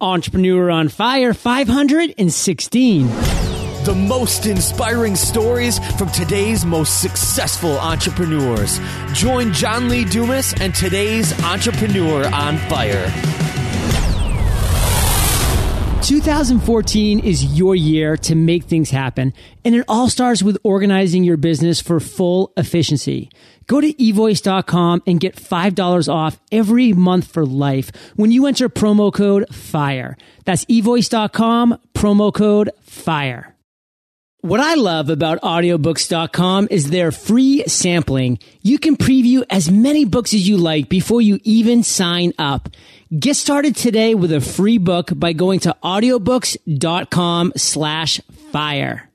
Entrepreneur on Fire 516. The most inspiring stories from today's most successful entrepreneurs. Join John Lee Dumas and today's Entrepreneur on Fire. 2014 is your year to make things happen, and it all starts with organizing your business for full efficiency. Go to evoice.com and get $5 off every month for life when you enter promo code FIRE. That's evoice.com, promo code FIRE. What I love about audiobooks.com is their free sampling. You can preview as many books as you like before you even sign up. Get started today with a free book by going to audiobooks.com slash fire.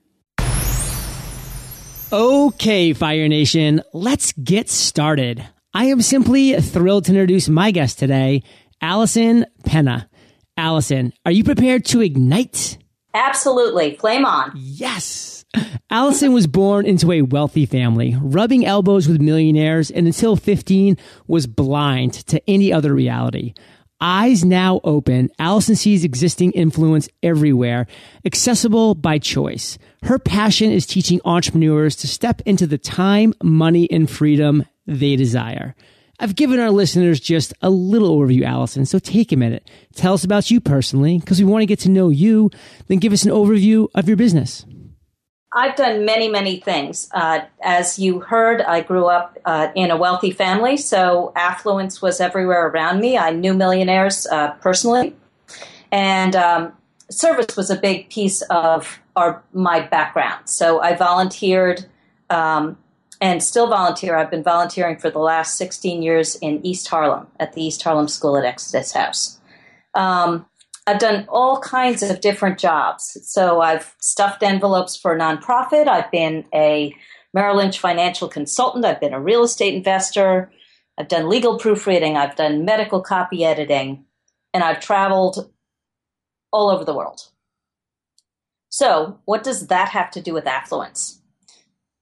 Okay, Fire Nation, let's get started. I am simply thrilled to introduce my guest today, Alison Pena. Alison, are you prepared to ignite? Absolutely. Flame on. Yes. Alison was born into a wealthy family, rubbing elbows with millionaires, and until 15 was blind to any other reality. Eyes now open, Alison sees existing influence everywhere, accessible by choice. Her passion is teaching entrepreneurs to step into the time, money, and freedom they desire. I've given our listeners just a little overview, Alison, so take a minute. Tell us about you personally, because we want to get to know you, then give us an overview of your business. I've done many, many things. Uh, as you heard, I grew up uh, in a wealthy family, so affluence was everywhere around me. I knew millionaires uh, personally, and um, service was a big piece of our my background. So I volunteered um, and still volunteer. I've been volunteering for the last 16 years in East Harlem at the East Harlem School at Exodus House. Um, I've done all kinds of different jobs. So I've stuffed envelopes for a nonprofit. I've been a Merrill Lynch financial consultant. I've been a real estate investor. I've done legal proofreading. I've done medical copy editing. And I've traveled all over the world. So, what does that have to do with affluence?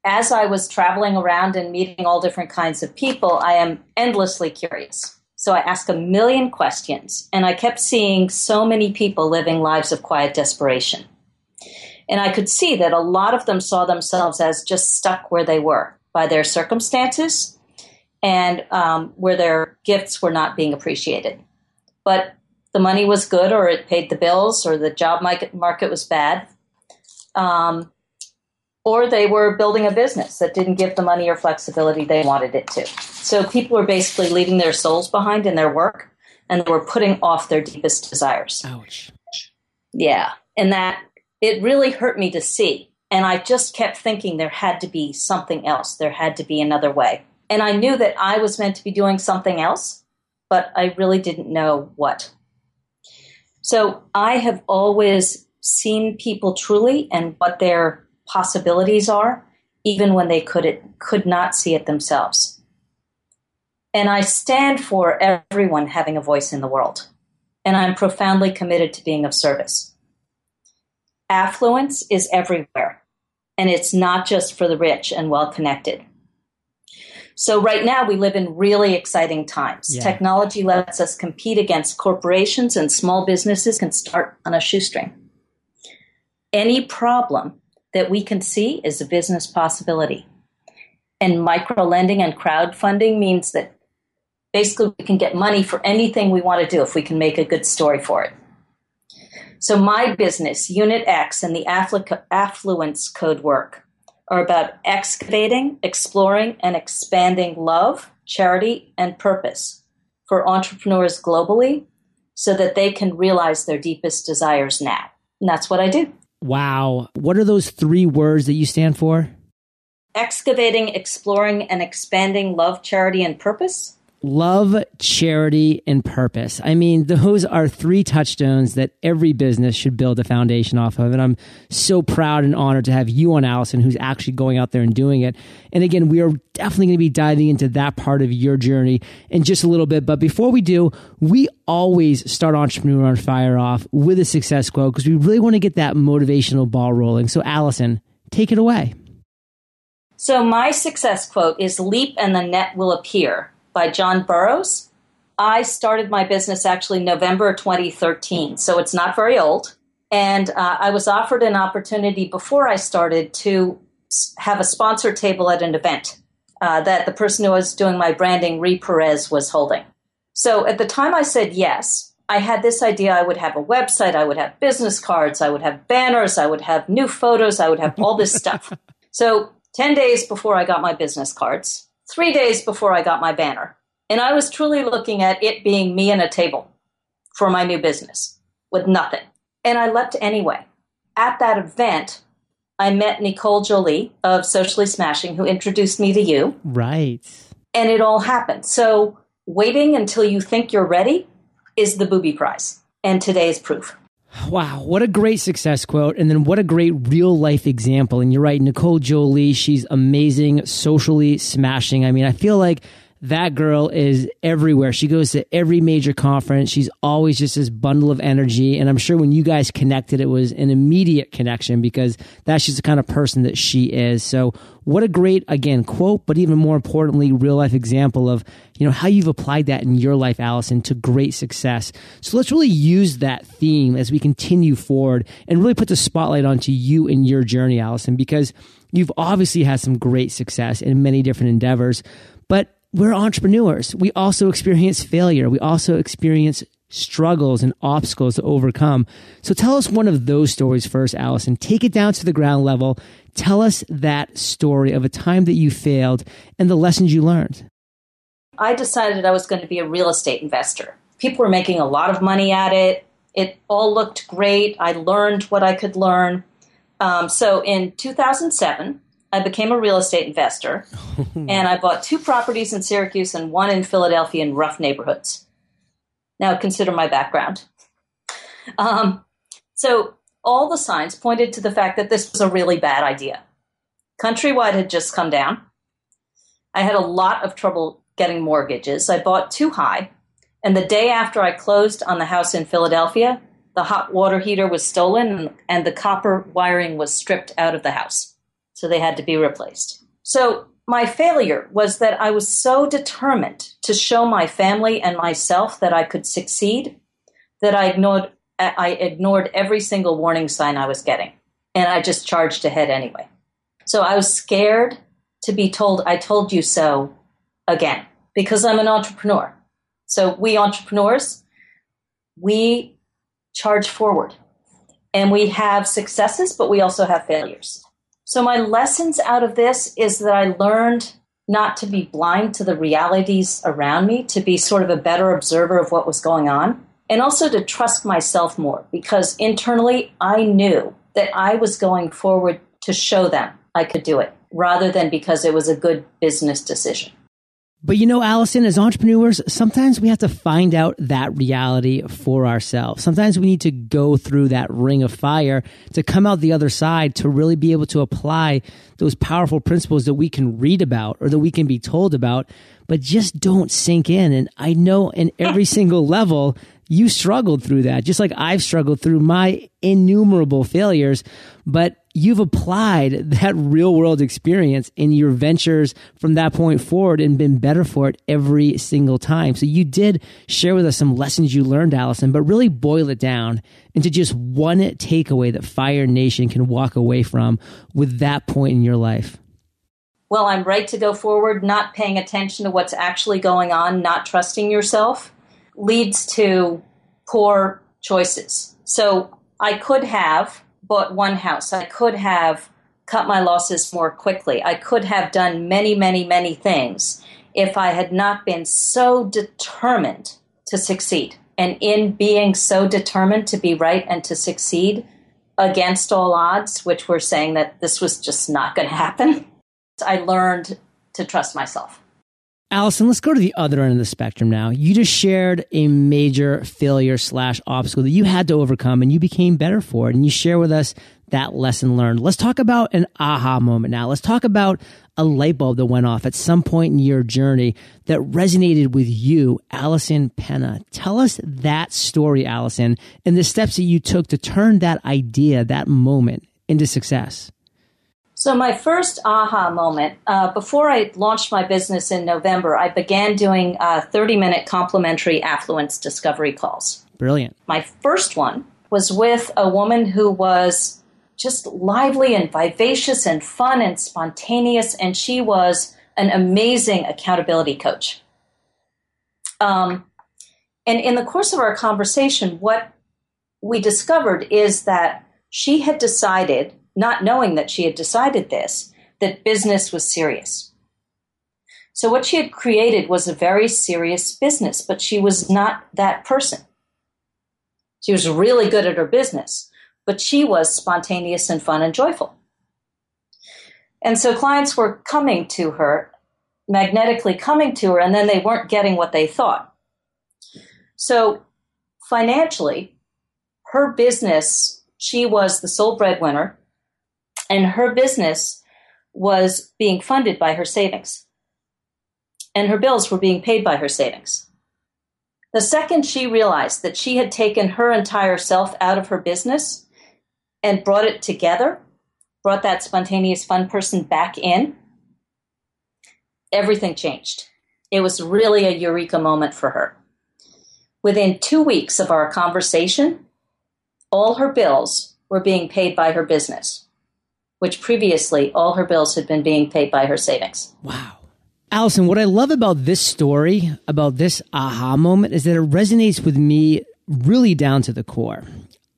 as I was traveling around and meeting all different kinds of people, I am endlessly curious. So I asked a million questions, and I kept seeing so many people living lives of quiet desperation. And I could see that a lot of them saw themselves as just stuck where they were by their circumstances and um, where their gifts were not being appreciated. But the money was good, or it paid the bills, or the job market was bad. Um, or they were building a business that didn't give the money or flexibility they wanted it to. So people were basically leaving their souls behind in their work and they were putting off their deepest desires. Ouch. Yeah. And that it really hurt me to see. And I just kept thinking there had to be something else. There had to be another way. And I knew that I was meant to be doing something else, but I really didn't know what. So I have always seen people truly and what their possibilities are, even when they could, it, could not see it themselves. And I stand for everyone having a voice in the world. And I'm profoundly committed to being of service. Affluence is everywhere, and it's not just for the rich and well connected. So, right now, we live in really exciting times. Yeah. Technology lets us compete against corporations, and small businesses can start on a shoestring. Any problem that we can see is a business possibility. And micro lending and crowdfunding means that basically we can get money for anything we want to do if we can make a good story for it. So, my business, Unit X, and the Affluence Code work are about excavating, exploring, and expanding love, charity, and purpose for entrepreneurs globally so that they can realize their deepest desires now. And that's what I do. Wow. What are those three words that you stand for? Excavating, exploring, and expanding love, charity, and purpose love, charity, and purpose. I mean, those are three touchstones that every business should build a foundation off of. And I'm so proud and honored to have you on, Alison, who's actually going out there and doing it. And again, we are definitely going to be diving into that part of your journey in just a little bit. But before we do, we always start Entrepreneur on Fire off with a success quote because we really want to get that motivational ball rolling. So, Alison, take it away. So, my success quote is Leap and the net will appear by John Burroughs. I started my business actually November 2013, so it's not very old. And uh, I was offered an opportunity before I started to have a sponsor table at an event uh, that the person who was doing my branding, Ree Perez, was holding. So at the time I said yes, I had this idea I would have a website, I would have business cards, I would have banners, I would have new photos, I would have all this stuff. So 10 days before I got my business cards, three days before I got my banner, and I was truly looking at it being me and a table for my new business with nothing. And I leapt anyway. At that event, I met Nicole Jolie of Socially Smashing, who introduced me to you. Right. And it all happened. So waiting until you think you're ready is the booby prize. And today is proof. Wow, what a great success quote. And then what a great real life example. And you're right, Nicole Jolie, she's amazing, socially smashing. I mean, I feel like that girl is everywhere. She goes to every major conference. She's always just this bundle of energy. And I'm sure when you guys connected, it was an immediate connection because that's just the kind of person that she is. So what a great, again, quote, but even more importantly, real life example of, you know, how you've applied that in your life, Alison, to great success. So let's really use that theme as we continue forward and really put the spotlight onto you and your journey, Alison, because you've obviously had some great success in many different endeavors. We're entrepreneurs. We also experience failure. We also experience struggles and obstacles to overcome. So tell us one of those stories first, Alison. Take it down to the ground level. Tell us that story of a time that you failed and the lessons you learned. I decided I was going to be a real estate investor. People were making a lot of money at it. It all looked great. I learned what I could learn. Um, so in 2007, I became a real estate investor and I bought two properties in Syracuse and one in Philadelphia in rough neighborhoods. Now, consider my background. Um, so, all the signs pointed to the fact that this was a really bad idea. Countrywide had just come down. I had a lot of trouble getting mortgages. I bought too high. And the day after I closed on the house in Philadelphia, the hot water heater was stolen and the copper wiring was stripped out of the house so they had to be replaced. So my failure was that I was so determined to show my family and myself that I could succeed that I ignored I ignored every single warning sign I was getting and I just charged ahead anyway. So I was scared to be told I told you so again because I'm an entrepreneur. So we entrepreneurs we charge forward and we have successes but we also have failures. So, my lessons out of this is that I learned not to be blind to the realities around me, to be sort of a better observer of what was going on, and also to trust myself more because internally I knew that I was going forward to show them I could do it rather than because it was a good business decision. But you know, Alison, as entrepreneurs, sometimes we have to find out that reality for ourselves. Sometimes we need to go through that ring of fire to come out the other side to really be able to apply those powerful principles that we can read about or that we can be told about, but just don't sink in. And I know in every single level, you struggled through that, just like I've struggled through my innumerable failures. But you've applied that real world experience in your ventures from that point forward and been better for it every single time. So you did share with us some lessons you learned, Alison, but really boil it down into just one takeaway that Fire Nation can walk away from with that point in your life. Well, I'm right to go forward, not paying attention to what's actually going on, not trusting yourself leads to poor choices. So I could have bought one house. I could have cut my losses more quickly. I could have done many, many, many things if I had not been so determined to succeed. And in being so determined to be right and to succeed against all odds, which were saying that this was just not going to happen, I learned to trust myself. Alison, let's go to the other end of the spectrum now. You just shared a major failure slash obstacle that you had to overcome and you became better for it. And you share with us that lesson learned. Let's talk about an aha moment now. Let's talk about a light bulb that went off at some point in your journey that resonated with you, Alison Pena. Tell us that story, Alison, and the steps that you took to turn that idea, that moment into success. So, my first aha moment, uh, before I launched my business in November, I began doing 30 uh, minute complimentary affluence discovery calls. Brilliant. My first one was with a woman who was just lively and vivacious and fun and spontaneous, and she was an amazing accountability coach. Um, and in the course of our conversation, what we discovered is that she had decided, not knowing that she had decided this, that business was serious. So, what she had created was a very serious business, but she was not that person. She was really good at her business, but she was spontaneous and fun and joyful. And so clients were coming to her, magnetically coming to her, and then they weren't getting what they thought. So financially, her business, she was the sole breadwinner, and her business was being funded by her savings. And her bills were being paid by her savings. The second she realized that she had taken her entire self out of her business and brought it together, brought that spontaneous fun person back in, everything changed. It was really a eureka moment for her. Within two weeks of our conversation, all her bills were being paid by her business, which previously all her bills had been being paid by her savings. Wow. Alison, what I love about this story, about this aha moment, is that it resonates with me really down to the core.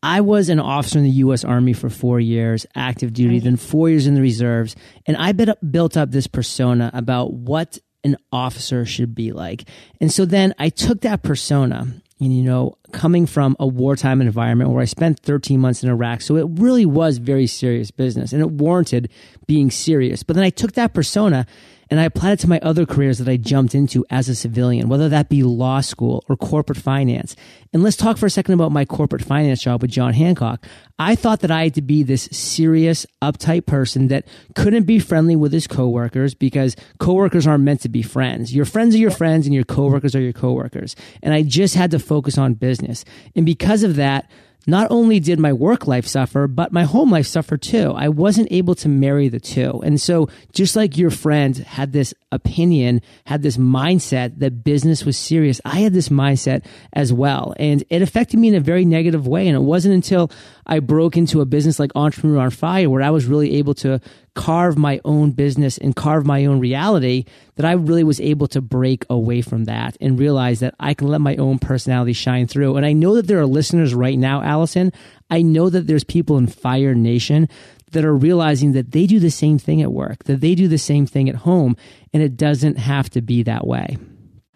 I was an officer in the U.S. Army for four years, active duty, then four years in the reserves, and I built up this persona about what an officer should be like. And so then I took that persona, you know, coming from a wartime environment where I spent 13 months in Iraq, so it really was very serious business, and it warranted being serious. But then I took that persona and I applied it to my other careers that I jumped into as a civilian, whether that be law school or corporate finance. And let's talk for a second about my corporate finance job with John Hancock. I thought that I had to be this serious, uptight person that couldn't be friendly with his coworkers because coworkers aren't meant to be friends. Your friends are your friends and your coworkers are your coworkers. And I just had to focus on business. And because of that, not only did my work life suffer, but my home life suffered too. I wasn't able to marry the two. And so just like your friend had this opinion, had this mindset that business was serious, I had this mindset as well. And it affected me in a very negative way. And it wasn't until I broke into a business like Entrepreneur on Fire where I was really able to carve my own business and carve my own reality that I really was able to break away from that and realize that I can let my own personality shine through. And I know that there are listeners right now, Alison. I know that there's people in Fire Nation that are realizing that they do the same thing at work, that they do the same thing at home, and it doesn't have to be that way.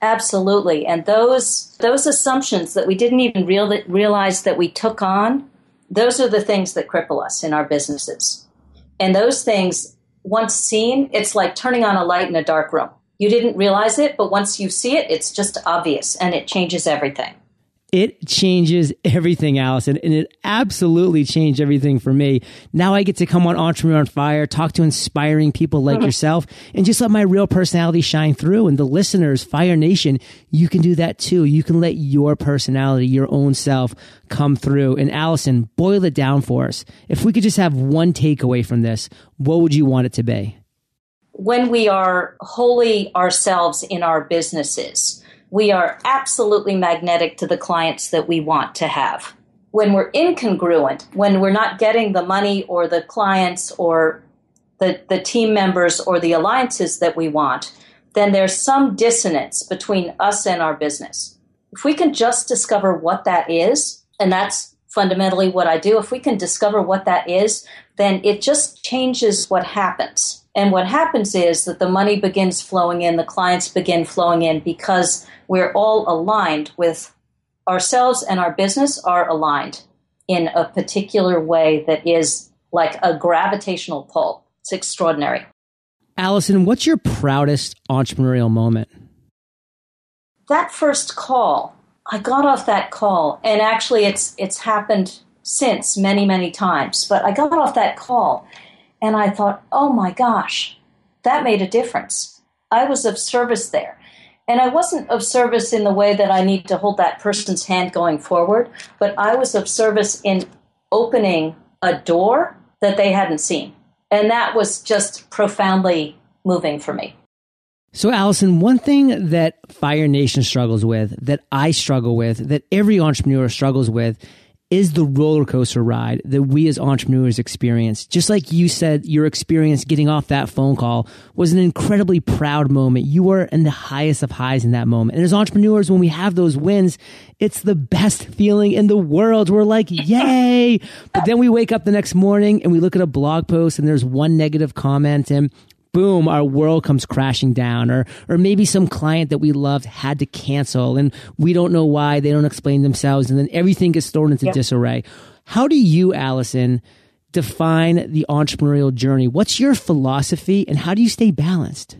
Absolutely. And those those assumptions that we didn't even real, realize that we took on, those are the things that cripple us in our businesses. And those things, once seen, it's like turning on a light in a dark room. You didn't realize it, but once you see it, it's just obvious and it changes everything. It changes everything, Alison, and it absolutely changed everything for me. Now I get to come on Entrepreneur on Fire, talk to inspiring people like mm-hmm. yourself, and just let my real personality shine through. And the listeners, Fire Nation, you can do that too. You can let your personality, your own self come through. And Alison, boil it down for us. If we could just have one takeaway from this, what would you want it to be? When we are wholly ourselves in our businesses, we are absolutely magnetic to the clients that we want to have. When we're incongruent, when we're not getting the money or the clients or the, the team members or the alliances that we want, then there's some dissonance between us and our business. If we can just discover what that is, and that's fundamentally what I do, if we can discover what that is, then it just changes what happens. And what happens is that the money begins flowing in, the clients begin flowing in because we're all aligned with ourselves and our business are aligned in a particular way that is like a gravitational pull. It's extraordinary. Alison, what's your proudest entrepreneurial moment? That first call. I got off that call and actually it's it's happened since many many times, but I got off that call and I thought, "Oh my gosh, that made a difference. I was of service there." And I wasn't of service in the way that I need to hold that person's hand going forward, but I was of service in opening a door that they hadn't seen. And that was just profoundly moving for me. So, Alison, one thing that Fire Nation struggles with, that I struggle with, that every entrepreneur struggles with is the roller coaster ride that we as entrepreneurs experience. Just like you said, your experience getting off that phone call was an incredibly proud moment. You were in the highest of highs in that moment. And as entrepreneurs, when we have those wins, it's the best feeling in the world. We're like, yay. but then we wake up the next morning and we look at a blog post and there's one negative comment and boom, our world comes crashing down. Or, or maybe some client that we loved had to cancel and we don't know why. They don't explain themselves. And then everything gets thrown into yep. disarray. How do you, Alison, define the entrepreneurial journey? What's your philosophy and how do you stay balanced?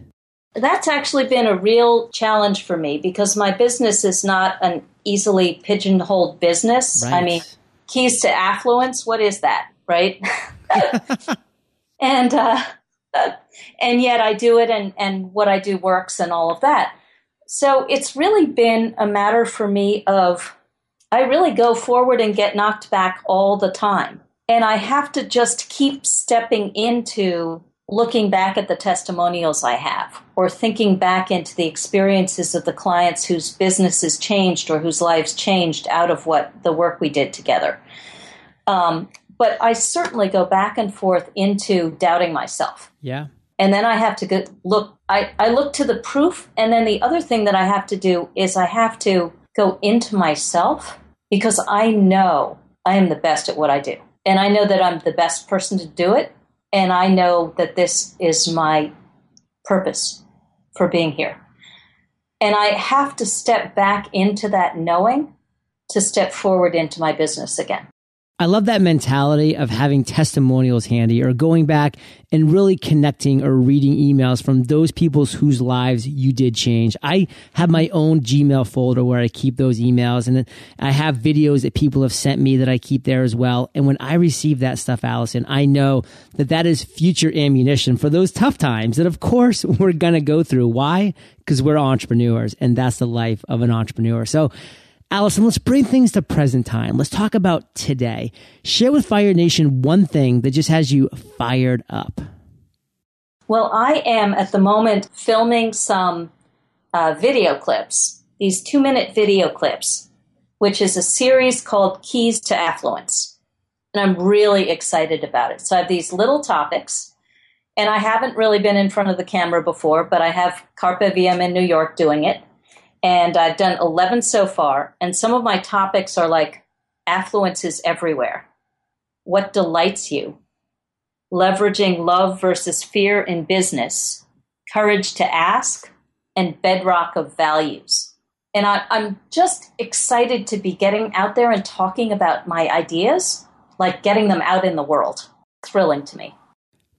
That's actually been a real challenge for me because my business is not an easily pigeonholed business. Right. I mean, keys to affluence, what is that, right? and uh, and yet I do it and, and what I do works and all of that. So it's really been a matter for me of I really go forward and get knocked back all the time. And I have to just keep stepping into looking back at the testimonials I have or thinking back into the experiences of the clients whose business businesses changed or whose lives changed out of what the work we did together. Um, but I certainly go back and forth into doubting myself. Yeah. And then I have to go look, I, I look to the proof. And then the other thing that I have to do is I have to go into myself because I know I am the best at what I do. And I know that I'm the best person to do it. And I know that this is my purpose for being here. And I have to step back into that knowing to step forward into my business again. I love that mentality of having testimonials handy or going back and really connecting or reading emails from those people whose lives you did change. I have my own Gmail folder where I keep those emails and then I have videos that people have sent me that I keep there as well. And when I receive that stuff, Alison, I know that that is future ammunition for those tough times that of course we're going to go through. Why? Because we're entrepreneurs and that's the life of an entrepreneur. So Alison, let's bring things to present time. Let's talk about today. Share with Fire Nation one thing that just has you fired up. Well, I am at the moment filming some uh, video clips, these two minute video clips, which is a series called Keys to Affluence. And I'm really excited about it. So I have these little topics, and I haven't really been in front of the camera before, but I have Carpe VM in New York doing it and I've done 11 so far. And some of my topics are like affluence is everywhere. What delights you? Leveraging love versus fear in business, courage to ask, and bedrock of values. And I, am just excited to be getting out there and talking about my ideas, like getting them out in the world. Thrilling to me.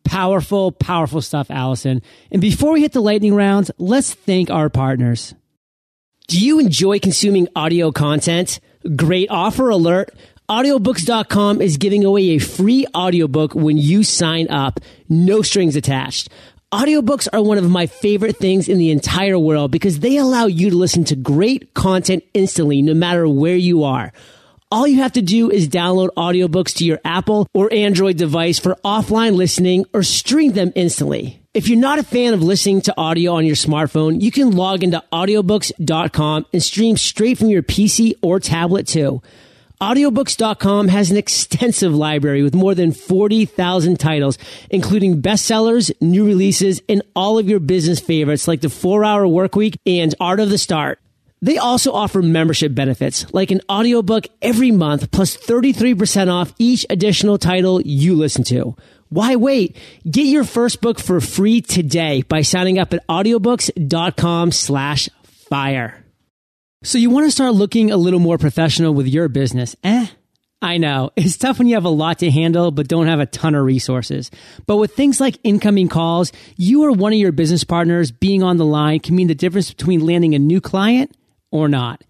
Powerful, powerful stuff, Alison. And before we hit the lightning rounds, let's thank our partners. Do you enjoy consuming audio content? Great offer alert. Audiobooks.com is giving away a free audiobook when you sign up. No strings attached. Audiobooks are one of my favorite things in the entire world because they allow you to listen to great content instantly, no matter where you are. All you have to do is download audiobooks to your Apple or Android device for offline listening or stream them instantly. If you're not a fan of listening to audio on your smartphone, you can log into audiobooks.com and stream straight from your PC or tablet too. Audiobooks.com has an extensive library with more than 40,000 titles, including bestsellers, new releases, and all of your business favorites like the 4 Hour Workweek and Art of the Start. They also offer membership benefits like an audiobook every month plus 33% off each additional title you listen to. Why wait? Get your first book for free today by signing up at audiobooks.com slash fire. So you want to start looking a little more professional with your business, eh? I know. It's tough when you have a lot to handle, but don't have a ton of resources. But with things like incoming calls, you or one of your business partners being on the line can mean the difference between landing a new client or not.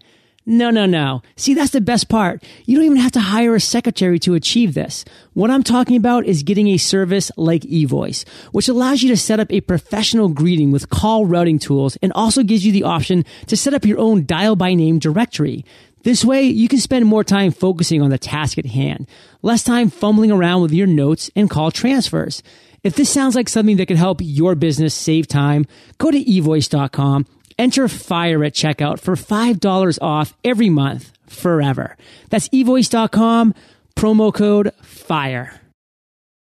No, no, no. See, that's the best part. You don't even have to hire a secretary to achieve this. What I'm talking about is getting a service like eVoice, which allows you to set up a professional greeting with call routing tools and also gives you the option to set up your own dial by name directory. This way, you can spend more time focusing on the task at hand, less time fumbling around with your notes and call transfers. If this sounds like something that could help your business save time, go to evoice.com, enter FIRE at checkout for $5 off every month forever. That's evoice.com, promo code FIRE.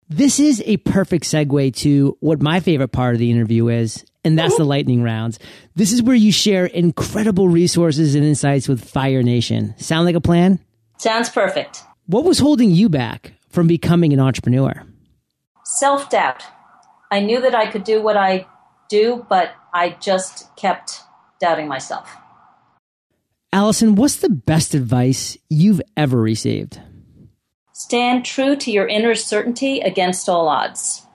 This is a perfect segue to what my favorite part of the interview is, and that's the lightning rounds. This is where you share incredible resources and insights with Fire Nation. Sound like a plan? Sounds perfect. What was holding you back from becoming an entrepreneur? Self doubt. I knew that I could do what I do, but I just kept doubting myself. Alison, what's the best advice you've ever received? Stand true to your inner certainty against all odds.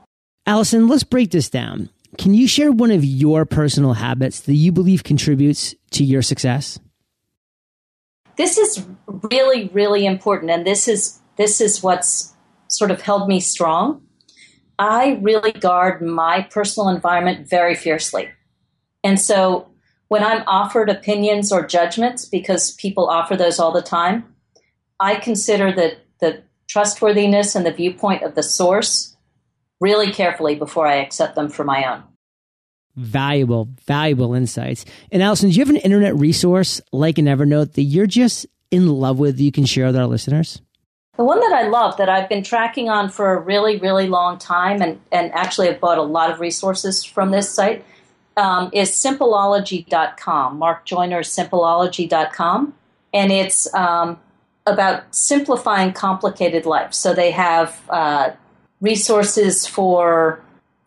Alison, let's break this down. Can you share one of your personal habits that you believe contributes to your success? This is really, really important, and this is this is what's sort of held me strong. I really guard my personal environment very fiercely. And so when I'm offered opinions or judgments, because people offer those all the time, I consider the, the trustworthiness and the viewpoint of the source really carefully before I accept them for my own. Valuable, valuable insights. And Alison, do you have an internet resource like an Evernote that you're just in love with that you can share with our listeners? The one that I love that I've been tracking on for a really, really long time and, and actually have bought a lot of resources from this site um, is simpleology.com, Mark Joyner's simpleology.com. And it's um, about simplifying complicated life. So they have uh, resources for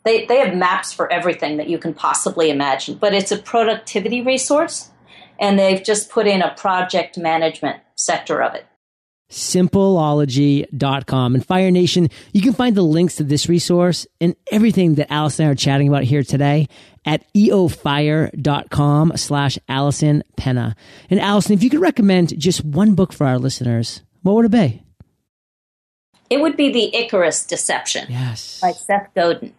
they, they have maps for everything that you can possibly imagine, but it's a productivity resource, and they've just put in a project management sector of it. Simpleology.com. And Fire Nation, you can find the links to this resource and everything that Alison and I are chatting about here today at eofire.com slash Alison Pena. And Alison, if you could recommend just one book for our listeners, what would it be? It would be The Icarus Deception yes. by Seth Godin.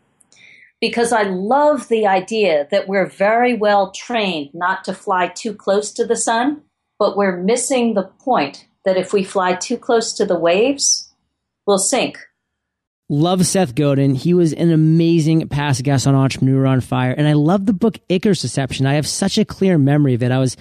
Because I love the idea that we're very well trained not to fly too close to the sun, but we're missing the point that if we fly too close to the waves, we'll sink. Love Seth Godin. He was an amazing past guest on Entrepreneur on Fire. And I love the book Icarus Deception. I have such a clear memory of it. I was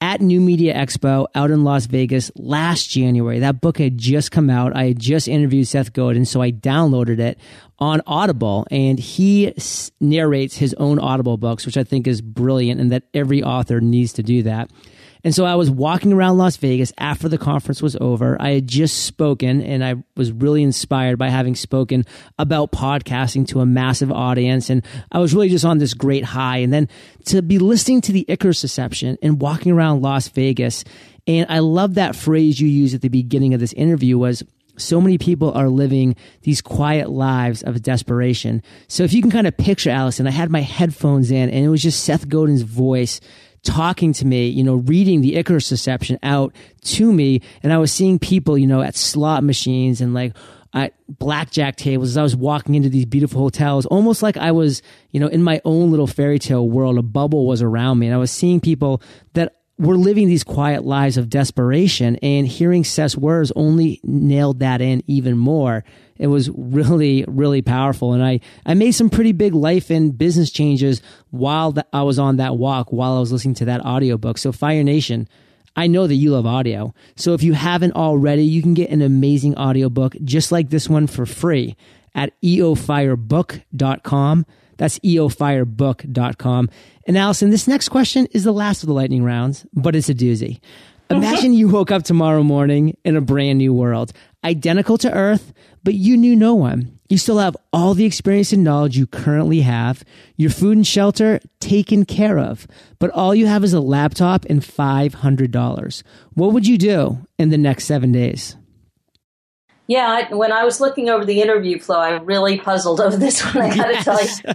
at New Media Expo out in Las Vegas last January. That book had just come out. I had just interviewed Seth Godin, so I downloaded it on Audible and he narrates his own Audible books, which I think is brilliant and that every author needs to do that. And so I was walking around Las Vegas after the conference was over. I had just spoken and I was really inspired by having spoken about podcasting to a massive audience. And I was really just on this great high. And then to be listening to the Icarus Deception and walking around Las Vegas. And I love that phrase you used at the beginning of this interview was so many people are living these quiet lives of desperation. So if you can kind of picture Alison, I had my headphones in and it was just Seth Godin's voice talking to me, you know, reading the Icarus Deception out to me. And I was seeing people, you know, at slot machines and like at blackjack tables as I was walking into these beautiful hotels, almost like I was, you know, in my own little fairy tale world. A bubble was around me. And I was seeing people that were living these quiet lives of desperation and hearing Seth's words only nailed that in even more. It was really, really powerful. And I, I made some pretty big life and business changes while the, I was on that walk, while I was listening to that audiobook. So Fire Nation, I know that you love audio. So if you haven't already, you can get an amazing audiobook just like this one for free at eofirebook.com. That's eofirebook.com. And Alison, this next question is the last of the lightning rounds, but it's a doozy. Imagine you woke up tomorrow morning in a brand new world, identical to Earth, but you knew no one. You still have all the experience and knowledge you currently have, your food and shelter taken care of, but all you have is a laptop and $500. What would you do in the next seven days? Yeah, I, when I was looking over the interview flow, I really puzzled over this one. I got to yes. tell you.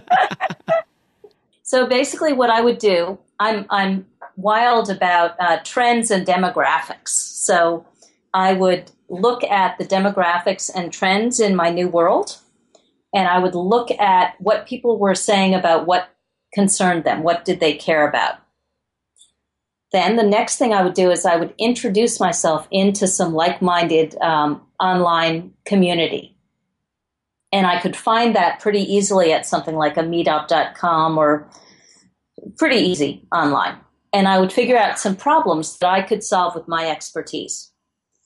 so basically, what I would do, I'm I'm wild about uh, trends and demographics. So I would look at the demographics and trends in my new world, and I would look at what people were saying about what concerned them, what did they care about. Then the next thing I would do is I would introduce myself into some like minded um, online community. And I could find that pretty easily at something like a meetup.com or pretty easy online. And I would figure out some problems that I could solve with my expertise.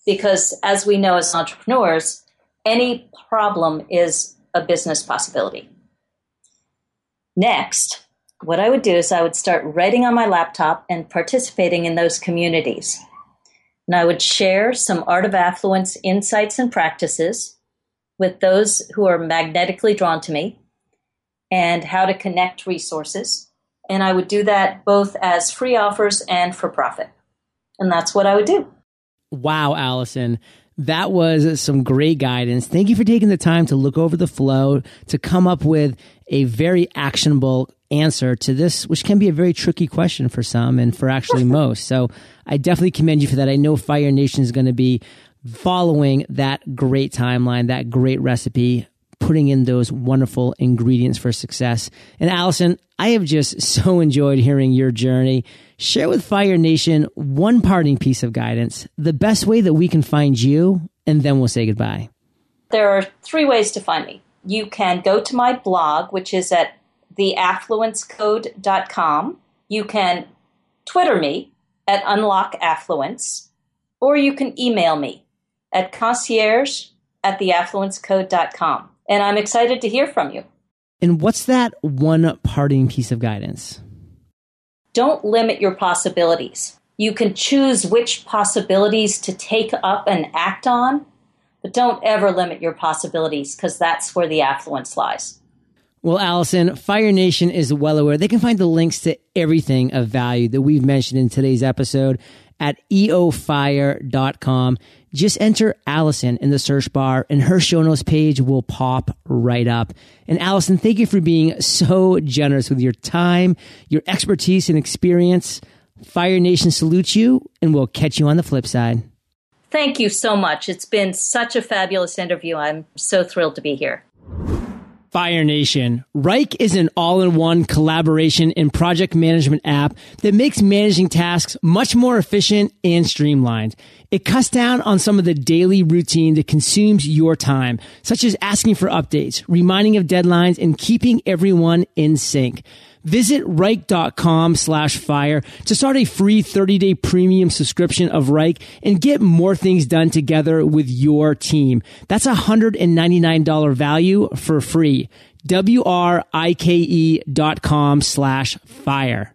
Because as we know as entrepreneurs, any problem is a business possibility. Next, what I would do is I would start writing on my laptop and participating in those communities. And I would share some art of affluence insights and practices with those who are magnetically drawn to me and how to connect resources. And I would do that both as free offers and for profit. And that's what I would do. Wow, Alison. That was some great guidance. Thank you for taking the time to look over the flow, to come up with a very actionable answer to this, which can be a very tricky question for some and for actually most. So I definitely commend you for that. I know Fire Nation is going to be following that great timeline, that great recipe, putting in those wonderful ingredients for success. And Alison, I have just so enjoyed hearing your journey. Share with Fire Nation one parting piece of guidance, the best way that we can find you, and then we'll say goodbye. There are three ways to find me. You can go to my blog, which is at theaffluencecode.com. You can Twitter me at unlockaffluence, or you can email me at concierge at theaffluencecode.com. And I'm excited to hear from you. And what's that one parting piece of guidance? Don't limit your possibilities. You can choose which possibilities to take up and act on, but don't ever limit your possibilities because that's where the affluence lies. Well, Alison, Fire Nation is well aware. They can find the links to everything of value that we've mentioned in today's episode at eofire.com. Just enter Alison in the search bar and her show notes page will pop right up. And Alison, thank you for being so generous with your time, your expertise and experience. Fire Nation salutes you and we'll catch you on the flip side. Thank you so much. It's been such a fabulous interview. I'm so thrilled to be here. Fire Nation. Wrike is an all-in-one collaboration and project management app that makes managing tasks much more efficient and streamlined. It cuts down on some of the daily routine that consumes your time, such as asking for updates, reminding of deadlines, and keeping everyone in sync. Visit Wrike.com slash fire to start a free 30 day premium subscription of Wrike and get more things done together with your team. That's a $199 value for free. W-R-I-K-E dot com slash fire.